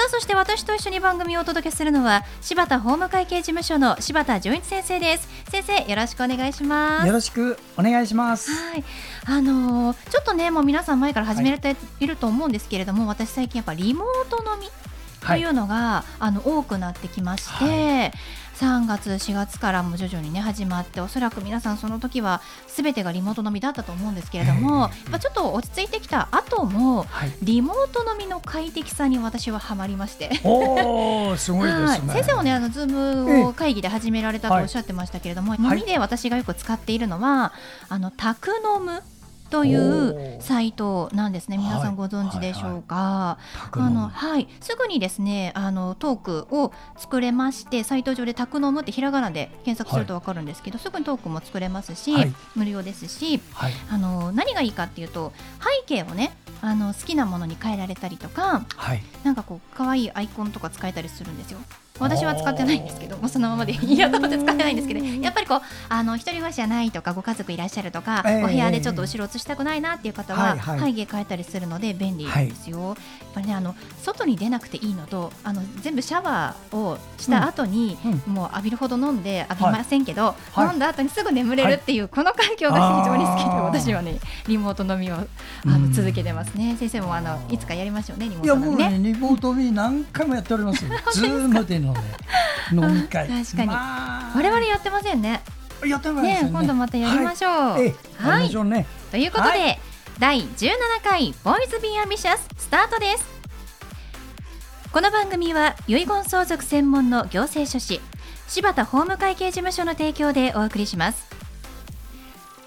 さあそして私と一緒に番組をお届けするのは柴田法務会計事務所の柴田純一先生です。先生よろしくお願いします。よろしくお願いします。はい。あのーちょっとねもう皆さん前から始められていると思うんですけれども、私最近やっぱリモート飲みというのが、あの多くなってきまして、3月4月からも徐々にね始まっておそらく皆さんその時はすべてがリモート飲みだったと思うんですけれども、やっぱちょっと落ち着いてきた後もはい。リモート飲みの快適さに私はハマりまして。おおすごいですね、はい、先生もねあのズームを会議で始められたとおっしゃってましたけれども、い。飲みで私がよく使っているのはあのタクノムといおうーサイトなんですね。皆さはいんご存知でしょうか、宅飲みあのはい、すぐにですねあのトークを作れましてサイト上で「タクノム」ってひらがなで検索すると分かるんですけど、すぐにトークも作れますし、はい。無料ですしはい。あの何がいいかっていうと背景をねあの好きなものに変えられたりとかはい。なんかこう可愛いアイコンとか使えたりするんですよ。私は使ってないんですけど、まあ、そのままでい いやと思って使ってないんですけど、やっぱりこうあの一人暮らしじゃないとかご家族いらっしゃるとか、ええお部屋でちょっと後ろ映したくないなっていう方は、背景変えたりするので便利ですよ。やっぱりねあの外に出なくていいのとあの全部シャワーをした後に、うんもう浴びるほど飲んで浴びませんけど、はい。飲んだ後にすぐ眠れるっていう、この環境が非常に好きで私はねリモート飲みをあのうん。続けてますね。先生もあのいつかやりましょうねリモート飲みね。リモートに何回もやっております。よズームでのね飲み会あ 確かにまあ我々やってませんね。やってますよねね今度またやりましょう。はい、ええはいねということで、は第17回 Boys be ambitious スタートです。この番組は遺言相続専門の行政書士柴田法務会計事務所の提供でお送りします。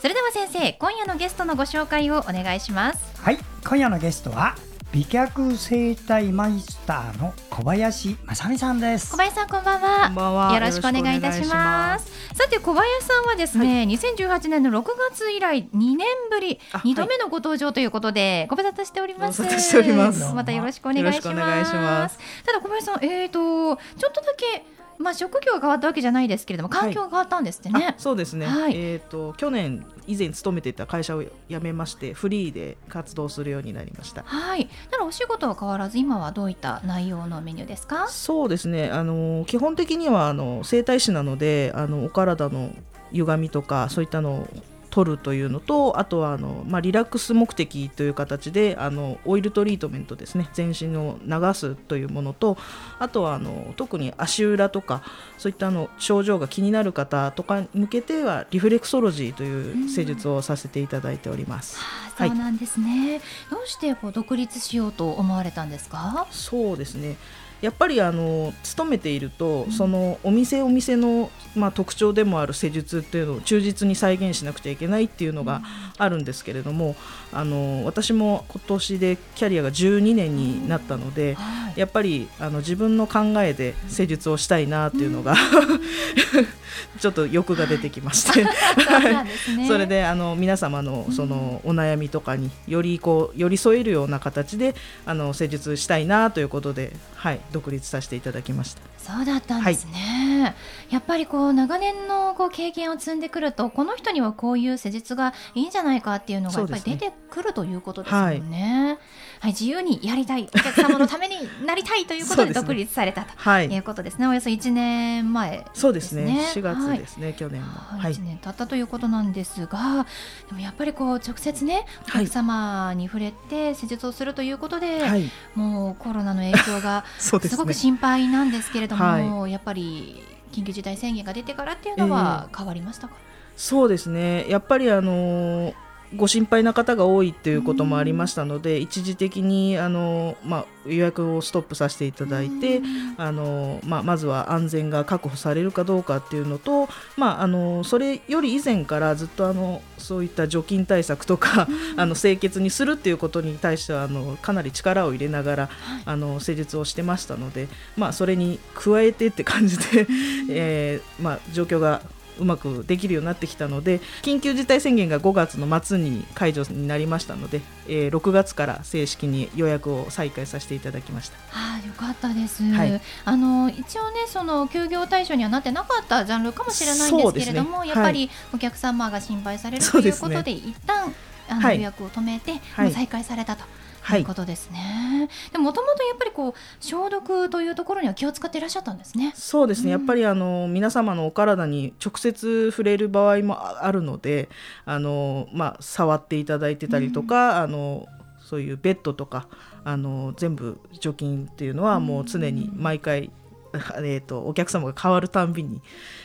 それでは先生、今夜のゲストのご紹介をお願いします。はい今夜のゲストは美脚生態マイスターの小林正美さんです小林さんこんばんは。こんばんはよろしくお願いいたします。さて小林さんはですね、2018年の6月以来2年ぶりあ2度目のご登場ということで、ご無沙汰しております。ますまたよろしくお願いします。よろしくお願いしますただ小林さん、えーとちょっとだけまあ職業が変わったわけじゃないですけれども、環境が変わったんですってね。あそうですね、はいえっ、と去年以前勤めていた会社を辞めましてフリーで活動するようになりましたはい。ただお仕事は変わらず今はどういった内容のメニューですか？そうですねあの基本的にはあの整体師なのであのお体の歪みとかそういったのを取るというのとあとはあの、まあ、リラックス目的という形であのオイルトリートメントですね全身を流すというものとあとはあの特に足裏とかそういったあの症状が気になる方とかに向けてはリフレクソロジーという施術をさせていただいております。あーそうなんですね。どうしてこう独立しようと思われたんですか？そうですねやっぱりあの勤めていると、うんそのお店お店の、まあ、特徴でもある施術っていうのを忠実に再現しなくちゃいけないっていうのがあるんですけれども、あの私も今年でキャリアが12年になったので、はい。やっぱりあの自分の考えで施術をしたいなっていうのが、ちょっと欲が出てきまして。そうなんですね。それであの皆様のそのお悩みとかによりこう寄り添えるような形であの施術したいなということで、はい、独立させていただきました。そうだったんですね。やっぱりこう長年のこう経験を積んでくるとこの人にはこういう施術がいいんじゃないかっていうのがやっぱり出てくるということですもんね。はい、自由にやりたいお客様のためになりたいということで独立されたとはいい、うことですね。およそ1年前そうですね。4はい月ですね、去年の。はい、1年経ったということなんですが、でもやっぱりこう直接ねおはい客様に触れて施術をするということで、はい、もうコロナの影響が す。ごく心配なんですけれども、はやっぱり緊急事態宣言が出てからっていうのは変わりましたか、そうですね。やっぱりあのーご心配な方が多いということもありましたので、一時的にあの、まあ、予約をストップさせていただいて、あのまあ、まずは安全が確保されるかどうかっていうのと、まあ、あのそれより以前からずっとあのそういった除菌対策とか、あの清潔にするっていうことに対してはあのかなり力を入れながら、あの施術をしてましたので、まあ、それに加えてって感じで、えーまあ、状況がうまくできるようになってきたので緊急事態宣言が5月の末に解除になりましたので、えー、6月から正式に予約を再開させていただきました。はあ、よかったです。はい、あの一応ねその休業対象にはなってなかったジャンルかもしれないんですけれども、ね、やっぱりお客様が心配されるということで、でね、一旦あの、予約を止めて、はい、再開されたと。ということですね。でもともとやっぱりこう消毒というところには気を使っていらっしゃったんですね。そうですね。うん、やっぱりあの皆様のお体に直接触れる場合もあるので、あのまあ触っていただいてたりとか、うん、あのそういうベッドとかあの全部除菌っていうのはもう常に毎回 えーと、お客様が変わるたんびに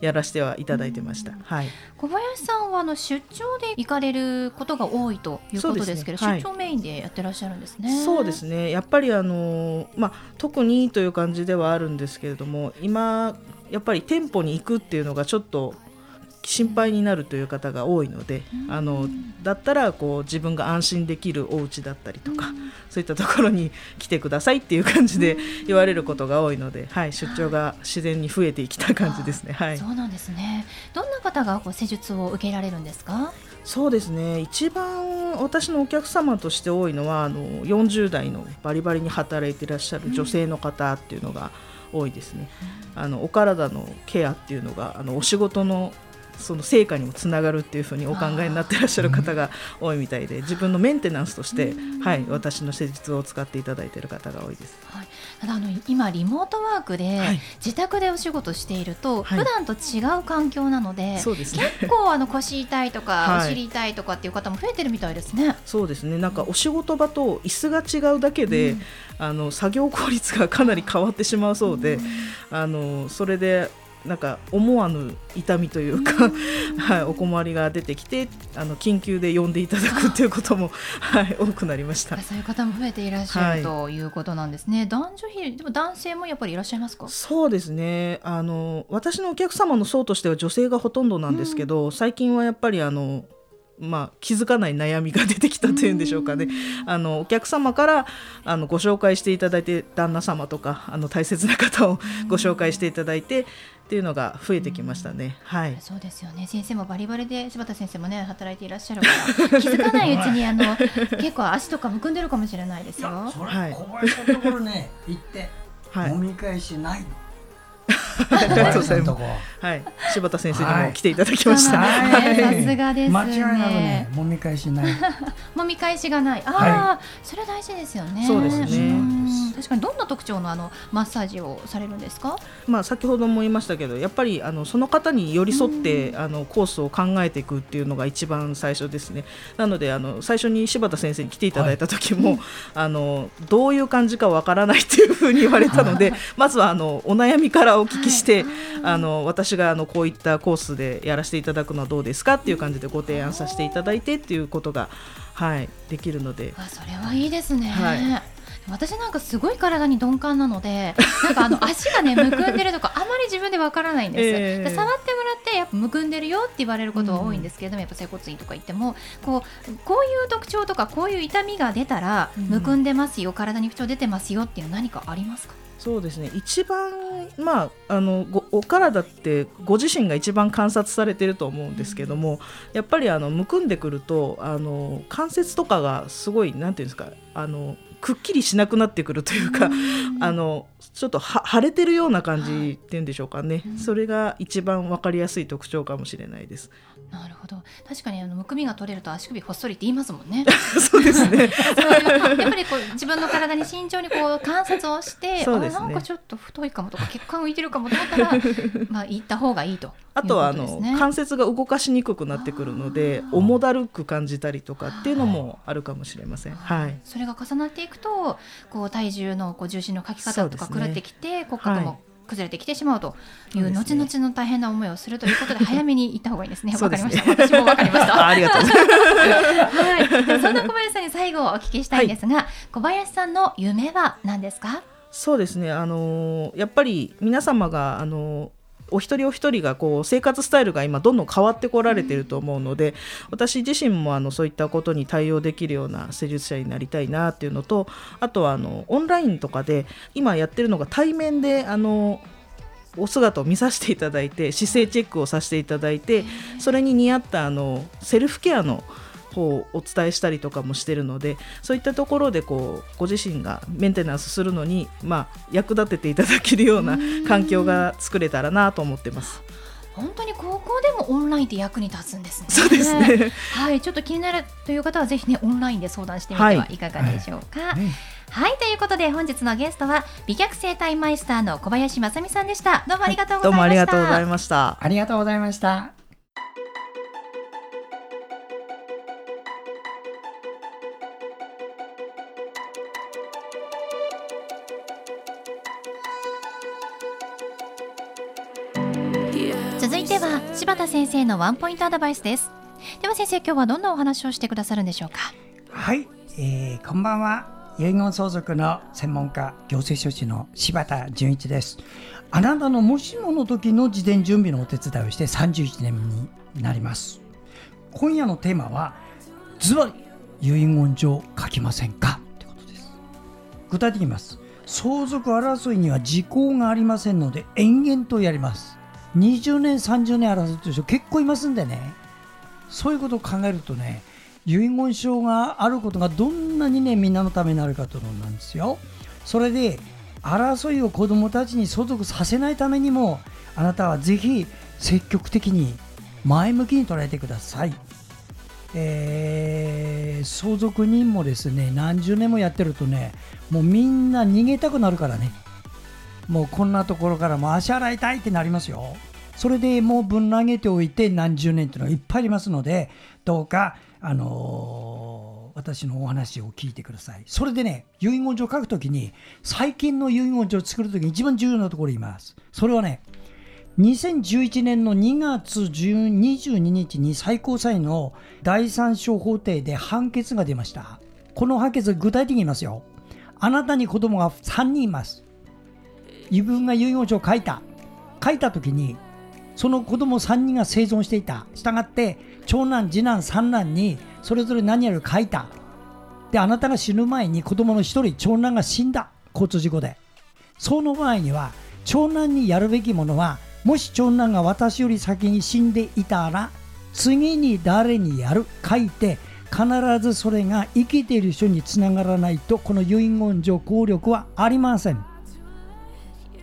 やらせてはいただいてました、はい、小林さんはあの出張で行かれることが多いということですけど、ね。はい、出張メインでやってらっしゃるんですね。そうですね。やっぱりあの、まあ、特にという感じではあるんですけれども今やっぱり店舗に行くっていうのがちょっと心配になるという方が多いので、あのだったらこう自分が安心できるお家だったりとか、そういったところに来てくださいっていう感じで言われることが多いので、はい、出張が自然に増えてきた感じですね。はい、そうなんですね。どんな方がこう施術を受けられるんですか？そうですね一番私のお客様として多いのはあの40代のバリバリに働いていらっしゃる女性の方っていうのが多いですね。あのお体のケアっていうのがあのお仕事のその成果にもつながるっていうふうにお考えになっていらっしゃる方が多いみたいで自分のメンテナンスとして、はい、私の施術を使っていただいている方が多いです。はい、ただあの今リモートワークで自宅でお仕事していると、はい、普段と違う環境なので、そうですね、結構あの腰痛いとか、お尻痛いとかっていう方も増えてるみたいですね。そうですね。なんかお仕事場と椅子が違うだけで、うん、あの作業効率がかなり変わってしまうそうで、うん、あのそれでなんか思わぬ痛みというか、はい、お困りが出てきてあの緊急で呼んでいただくということも、はい、多くなりました。そういう方も増えていらっしゃる、とい。うことなんですね。男女比でも男性もやっぱりいらっしゃいますか？そうですね。あの私のお客様の層としては女性がほとんどなんですけど、うん、最近はやっぱりあのまあ、気づかない悩みが出てきたというんでしょうかね。あのお客様からあのご紹介していただいて旦那様とかあの大切な方をご紹介していただいてっていうのが増えてきましたね。はい。そうですよね。先生もバリバリで柴田先生もね働いていらっしゃるから 気づかないうちにあの結構足とかむくんでるかもしれないですよ。はい。小林のところね 行って、はい、飲み返しないの。ありがとうございます。はい、柴田先生にも来ていただきました。さすがです間違いなくね、揉み返しない。揉み返しがない。ああ、それ大事ですよね。そうですね。確かにどんな特徴のあのマッサージをされるんですか？まあ先ほども言いましたけど、やっぱりあのその方に寄り添ってあのコースを考えていくっていうのが一番最初ですね。なのであの最初に柴田先生に来ていただいた時も、あのどういう感じかわからないっていうふうに言われたので、まずはあのお悩みからお聞きして、あの私があのこういったコースでやらせていただくのはどうですかっていう感じでご提案させていただいてっていうことが、はい、できるので。あそれはいいですね、はい私なんかすごい体に鈍感なので なんかあの足がねむくんでるとかあまり自分でわからないんです、えー、触ってもらってやっぱむくんでるよって言われることは多いんですけれども、うん、やっぱ整骨院とか行ってもこうこういう特徴とかこういう痛みが出たら、むくんでますよ体に不調出てますよっていうの何かありますか？そうですね。一番、まあ、あのお体ってご自身が一番観察されてると思うんですけども、やっぱりあのむくんでくるとあの関節とかがすごいなんていうんですかあのくっきりしなくなってくるというか、あのちょっと腫れてるような感じっていうんでしょうかね、はい、それが一番分かりやすい特徴かもしれないです。なるほど。確かにあのむくみが取れると足首ほっそりって言いますもんね。そうですね。やっぱりこう自分の体に慎重にこう観察をして、ね、なんかちょっと太いかもとか血管浮いてるかもと思ったら まあ行った方がいいと、あとはあの関節が動かしにくくなってくるので重だるく感じたりとかっていうのもあるかもしれません。はい、それが重なっていくとこう体重のこう重心のかき方とか狂ってきて、ね、骨格も崩れてきてしまうという後々の大変な思いをするということで早めに行った方がいいですね。わかりました。私もわかりました。あありがとうございます。はい、そんな小林さんに最後お聞きしたいんですが、小林さんの夢は何ですか？そうですね、あのーやっぱり皆様が、あのーお一人お一人がこう生活スタイルが今どんどん変わってこられてると思うので、私自身もあのそういったことに対応できるような施術者になりたいなっていうのとあとはあのオンラインとかで今やってるのが対面であのお姿を見させていただいて姿勢チェックをさせていただいてそれに似合ったあのセルフケアの方をお伝えしたりとかもしてるのでそういったところでこうご自身がメンテナンスするのに、まあ、役立てていただけるような環境が作れたらなと思ってます。本当に高校でもオンラインって役に立つんですね。そうですねはい、ちょっと気になるという方はぜひねオンラインで相談してみてはいかがでしょうか。はい、ねということで本日のゲストは美脚整体マイスターの小林正美さんでした。どうもありがとうございました。どうもありがとうございました。ありがとうございました。のワンポイントアドバイスです。では先生今日はどんなお話をしてくださるんでしょうか？はい、えーこんばんは。遺言相続の専門家、行政書士の柴田純一です。あなたのもしもの時の事前準備のお手伝いをして31年になります。今夜のテーマは、ズバリ遺言状書きませんか？ということです。具体的に言います。相続争いには時効がありませんので、延々とやります。20年、30年争ってる人結構いますんでね。そういうことを考えるとね、遺言書があることがどんなにね、みんなのためになるかというのなんですよ。それで、争いを子どもたちに相続させないためにも、あなたはぜひ積極的に前向きに捉えてください。えー相続人もですね、何十年もやってるとね、もうみんな逃げたくなるからね。もうこんなところからもう足洗いたいってなりますよ。それでもうぶん投げておいて何十年っていうのがいっぱいありますので、どうか、あのー私のお話を聞いてください。それでね、遺言状を書くときに、最近の遺言状を作るときに一番重要なところ言います。それはね、2011年の2月22日に最高裁の第三小法廷で判決が出ました。この判決、具体的に言いますよ。あなたに子供が3人います。自分が遺言状を書いた。書いたときに、その子供3人が生存していた。したがって、長男、次男、三男にそれぞれ何やる書いた。で、あなたが死ぬ前に子供の1人、長男が死んだ。交通事故で。その場合には、長男にやるべきものは、もし長男が私より先に死んでいたら、次に誰にやる？書いて、必ずそれが生きている人につながらないと、この遺言状効力はありません。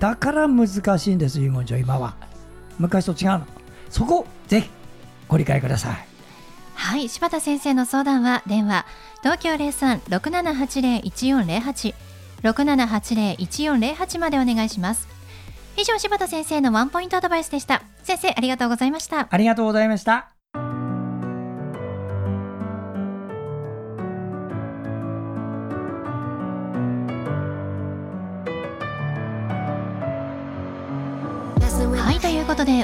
だから難しいんです、遺言状、今は。昔と違うの。そこ、ぜひ、ご理解ください。はい、柴田先生の相談は電話東京零三六七八零一四零八六七八零一四零八までお願いします。以上柴田先生のワンポイントアドバイスでした。先生ありがとうございました。ありがとうございました。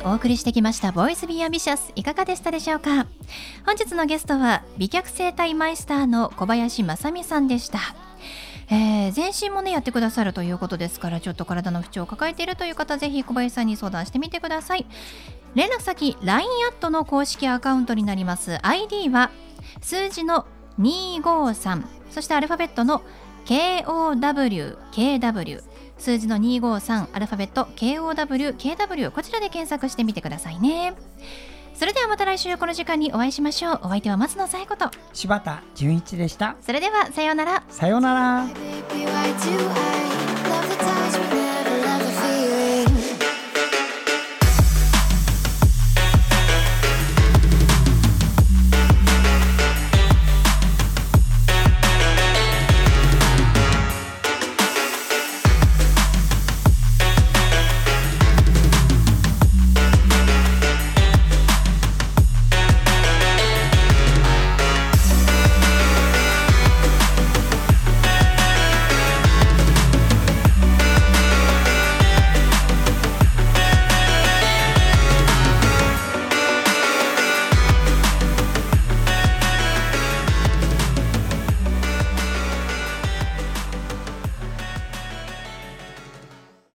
お送りしてきました「ボイス・ビア・ビシャス」いかがでしたでしょうか？本日のゲストは美脚整体マイスターの小林正美さんでした。えー、全身もねやってくださるということですからちょっと体の不調を抱えているという方ぜひ小林さんに相談してみてください。連絡先 LINE アットの公式アカウントになります。ID は数字の253そしてアルファベットの KOWKW 数字の253アルファベット KOWKW こちらで検索してみてくださいねそれではまた来週この時間にお会いしましょうお相手は松野紗友子と柴田純一でした。それではさようならさようなら。